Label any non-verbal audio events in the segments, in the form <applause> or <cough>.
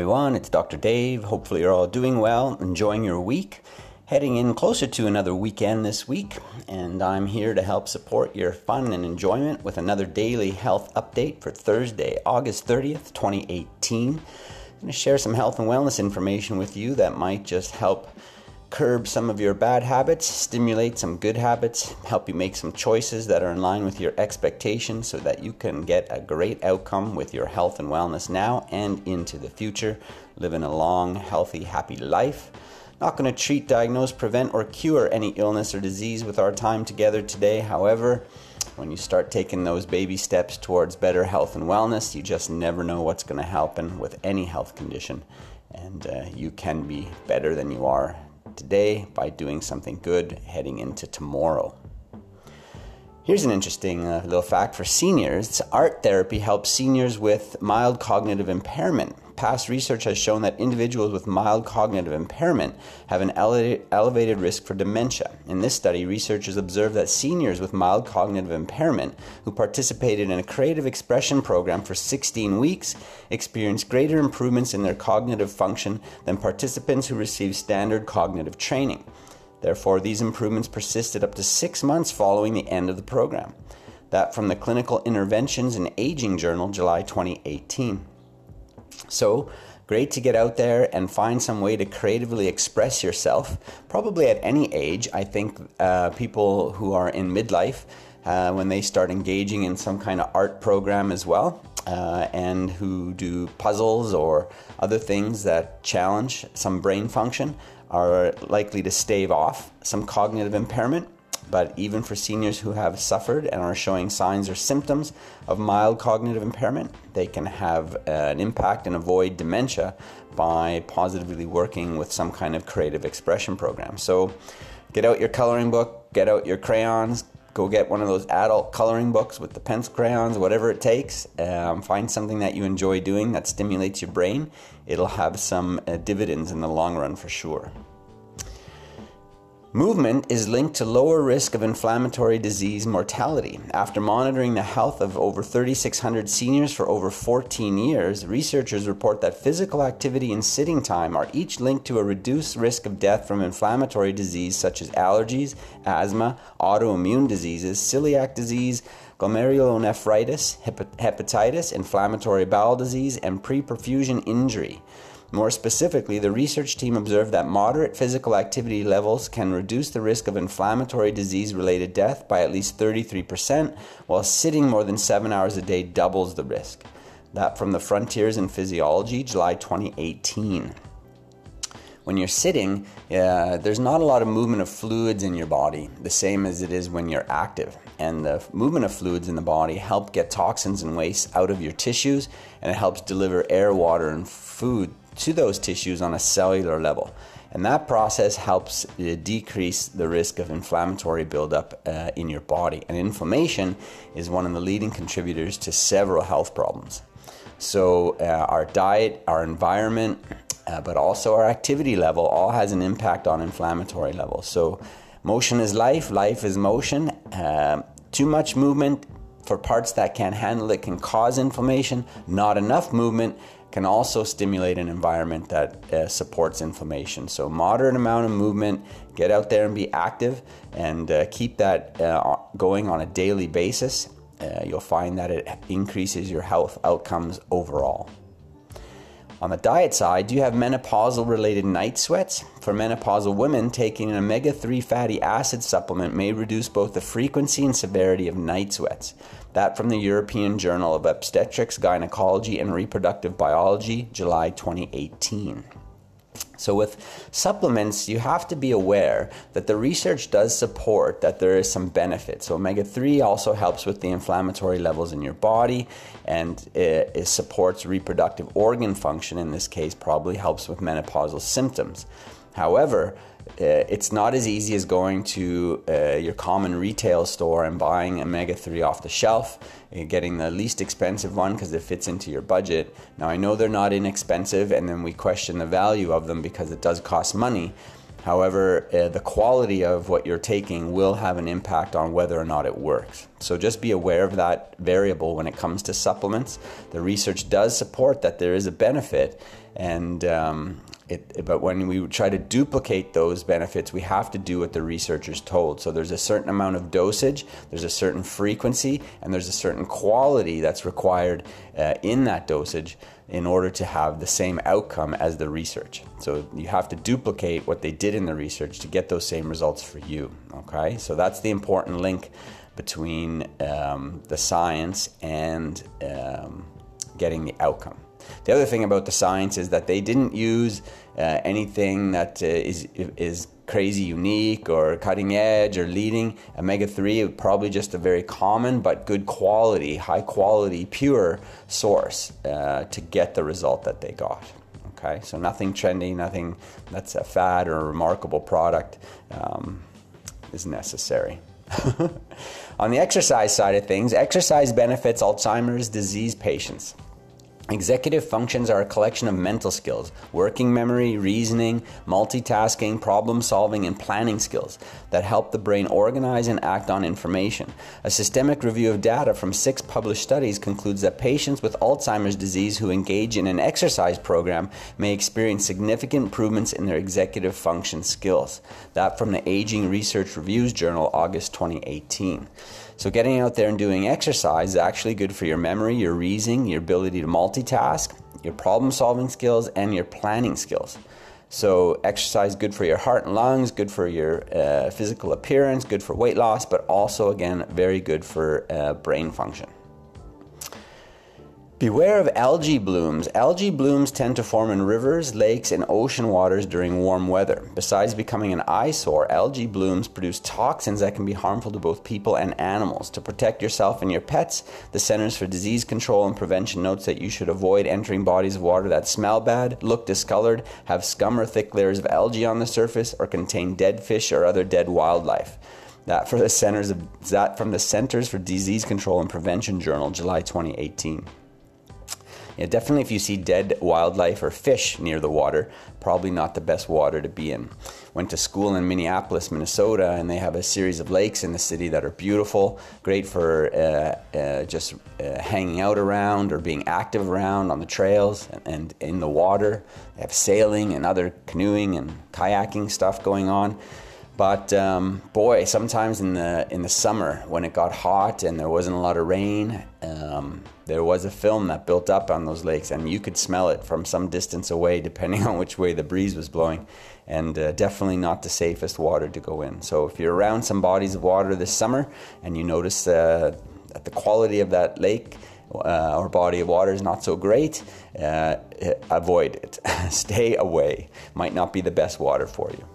everyone. It's Dr. Dave. Hopefully, you're all doing well, enjoying your week, heading in closer to another weekend this week. And I'm here to help support your fun and enjoyment with another daily health update for Thursday, August 30th, 2018. I'm going to share some health and wellness information with you that might just help curb some of your bad habits, stimulate some good habits, help you make some choices that are in line with your expectations so that you can get a great outcome with your health and wellness now and into the future, living a long, healthy, happy life. Not going to treat, diagnose, prevent, or cure any illness or disease with our time together today. However, when you start taking those baby steps towards better health and wellness, you just never know what's going to happen with any health condition. And uh, you can be better than you are today by doing something good heading into tomorrow. Here's an interesting uh, little fact for seniors art therapy helps seniors with mild cognitive impairment. Past research has shown that individuals with mild cognitive impairment have an elevated risk for dementia. In this study, researchers observed that seniors with mild cognitive impairment who participated in a creative expression program for 16 weeks experienced greater improvements in their cognitive function than participants who received standard cognitive training. Therefore, these improvements persisted up to six months following the end of the program. That from the Clinical Interventions in Aging Journal, July 2018. So, great to get out there and find some way to creatively express yourself. Probably at any age, I think uh, people who are in midlife, uh, when they start engaging in some kind of art program as well, uh, and who do puzzles or other things that challenge some brain function, are likely to stave off some cognitive impairment but even for seniors who have suffered and are showing signs or symptoms of mild cognitive impairment, they can have an impact and avoid dementia by positively working with some kind of creative expression program. So get out your coloring book, get out your crayons, go get one of those adult coloring books with the pencil crayons, whatever it takes. Um, find something that you enjoy doing that stimulates your brain. It'll have some uh, dividends in the long run for sure. Movement is linked to lower risk of inflammatory disease mortality. After monitoring the health of over 3,600 seniors for over 14 years, researchers report that physical activity and sitting time are each linked to a reduced risk of death from inflammatory disease such as allergies, asthma, autoimmune diseases, celiac disease, glomerulonephritis, hepatitis, inflammatory bowel disease, and reperfusion injury. More specifically, the research team observed that moderate physical activity levels can reduce the risk of inflammatory disease related death by at least 33%, while sitting more than seven hours a day doubles the risk. That from the Frontiers in Physiology, July 2018 when you're sitting, uh, there's not a lot of movement of fluids in your body, the same as it is when you're active. And the movement of fluids in the body help get toxins and waste out of your tissues, and it helps deliver air, water, and food to those tissues on a cellular level. And that process helps uh, decrease the risk of inflammatory buildup uh, in your body. And inflammation is one of the leading contributors to several health problems. So, uh, our diet, our environment, uh, but also our activity level all has an impact on inflammatory levels. So, motion is life, life is motion. Uh, too much movement for parts that can't handle it can cause inflammation. Not enough movement can also stimulate an environment that uh, supports inflammation. So, moderate amount of movement, get out there and be active, and uh, keep that uh, going on a daily basis. Uh, you'll find that it increases your health outcomes overall. On the diet side, do you have menopausal related night sweats? For menopausal women, taking an omega 3 fatty acid supplement may reduce both the frequency and severity of night sweats. That from the European Journal of Obstetrics, Gynecology, and Reproductive Biology, July 2018. So, with supplements, you have to be aware that the research does support that there is some benefit. So, omega 3 also helps with the inflammatory levels in your body and it, it supports reproductive organ function. In this case, probably helps with menopausal symptoms. However, uh, it's not as easy as going to uh, your common retail store and buying omega 3 off the shelf, getting the least expensive one because it fits into your budget. Now, I know they're not inexpensive, and then we question the value of them because it does cost money. However, uh, the quality of what you're taking will have an impact on whether or not it works. So just be aware of that variable when it comes to supplements. The research does support that there is a benefit, And um, it, but when we try to duplicate those benefits, we have to do what the researchers told. So there's a certain amount of dosage, there's a certain frequency, and there's a certain quality that's required uh, in that dosage in order to have the same outcome as the research. So you have to duplicate what they did in the research to get those same results for you. Okay, so that's the important link between um, the science and um, getting the outcome. The other thing about the science is that they didn't use uh, anything that uh, is is crazy unique or cutting edge or leading. Omega 3 is probably just a very common but good quality, high quality, pure source uh, to get the result that they got. Okay, so nothing trendy, nothing that's a fad or a remarkable product um, is necessary. <laughs> On the exercise side of things, exercise benefits Alzheimer's disease patients. Executive functions are a collection of mental skills, working memory, reasoning, multitasking, problem solving, and planning skills that help the brain organize and act on information. A systemic review of data from six published studies concludes that patients with Alzheimer's disease who engage in an exercise program may experience significant improvements in their executive function skills. That from the Aging Research Reviews Journal, August 2018. So, getting out there and doing exercise is actually good for your memory, your reasoning, your ability to multitask, your problem solving skills, and your planning skills. So, exercise good for your heart and lungs, good for your uh, physical appearance, good for weight loss, but also, again, very good for uh, brain function. Beware of algae blooms. Algae blooms tend to form in rivers, lakes, and ocean waters during warm weather. Besides becoming an eyesore, algae blooms produce toxins that can be harmful to both people and animals. To protect yourself and your pets, the Centers for Disease Control and Prevention notes that you should avoid entering bodies of water that smell bad, look discolored, have scum or thick layers of algae on the surface, or contain dead fish or other dead wildlife. That for the centers of, that from the Centers for Disease Control and Prevention Journal, July 2018. Yeah, definitely if you see dead wildlife or fish near the water, probably not the best water to be in. Went to school in Minneapolis, Minnesota, and they have a series of lakes in the city that are beautiful, great for uh, uh, just uh, hanging out around or being active around on the trails and, and in the water. They have sailing and other canoeing and kayaking stuff going on. But um, boy, sometimes in the in the summer when it got hot and there wasn't a lot of rain, um, there was a film that built up on those lakes, and you could smell it from some distance away, depending <laughs> on which way the breeze was blowing. And uh, definitely not the safest water to go in. So if you're around some bodies of water this summer and you notice uh, that the quality of that lake uh, or body of water is not so great, uh, avoid it. <laughs> Stay away. Might not be the best water for you.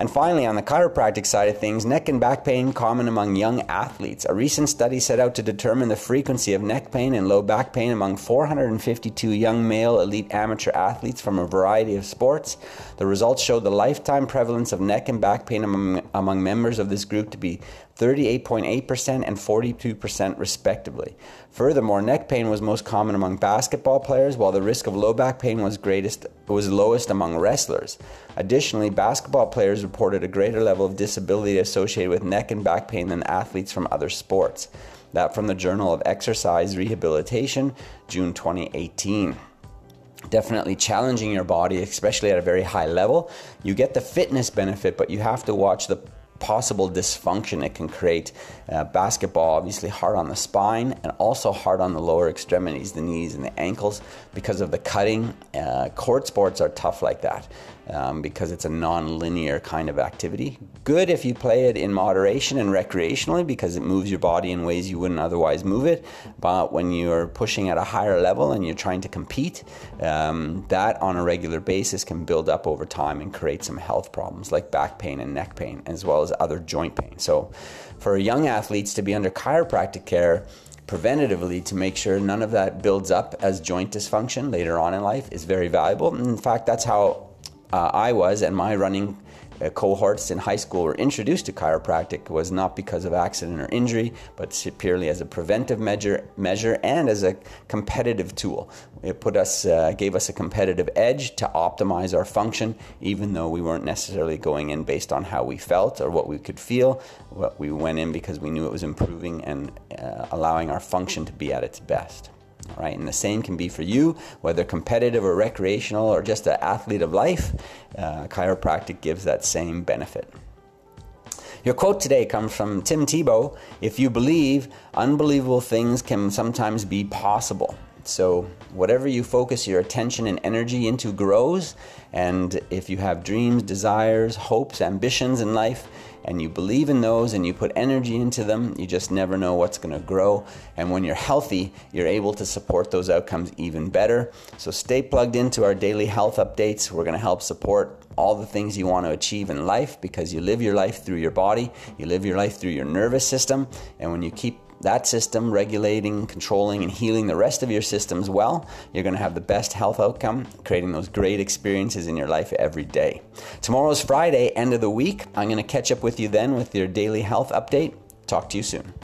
And finally, on the chiropractic side of things, neck and back pain common among young athletes. A recent study set out to determine the frequency of neck pain and low back pain among 452 young male elite amateur athletes from a variety of sports. The results showed the lifetime prevalence of neck and back pain among, among members of this group to be 38.8% and 42% respectively. Furthermore, neck pain was most common among basketball players, while the risk of low back pain was greatest was lowest among wrestlers. Additionally, basketball players reported a greater level of disability associated with neck and back pain than athletes from other sports. That from the Journal of Exercise Rehabilitation, June 2018 definitely challenging your body, especially at a very high level. You get the fitness benefit, but you have to watch the possible dysfunction it can create. Uh, basketball, obviously, hard on the spine and also hard on the lower extremities, the knees and the ankles, because of the cutting. Uh, court sports are tough like that um, because it's a non-linear kind of activity. Good if you play it in moderation and recreationally because it moves your body in ways you wouldn't otherwise move it. But when you're pushing at a higher level and you're trying to compete, um, that on a regular basis can build up over time and create some health problems like back pain and neck pain, as well as other joint pain. So, for young athletes to be under chiropractic care, preventatively to make sure none of that builds up as joint dysfunction later on in life is very valuable. In fact, that's how uh, I was and my running cohorts in high school were introduced to chiropractic was not because of accident or injury, but purely as a preventive measure, measure and as a competitive tool. It put us, uh, gave us a competitive edge to optimize our function, even though we weren't necessarily going in based on how we felt or what we could feel. What we went in because we knew it was improving and uh, allowing our function to be at its best. Right? And the same can be for you, whether competitive or recreational or just an athlete of life. Uh, chiropractic gives that same benefit. Your quote today comes from Tim Tebow If you believe, unbelievable things can sometimes be possible. So, whatever you focus your attention and energy into grows. And if you have dreams, desires, hopes, ambitions in life, and you believe in those and you put energy into them, you just never know what's going to grow. And when you're healthy, you're able to support those outcomes even better. So stay plugged into our daily health updates. We're going to help support all the things you want to achieve in life because you live your life through your body, you live your life through your nervous system. And when you keep that system regulating, controlling, and healing the rest of your systems well, you're going to have the best health outcome, creating those great experiences in your life every day. Tomorrow's Friday, end of the week. I'm going to catch up with you then with your daily health update. Talk to you soon.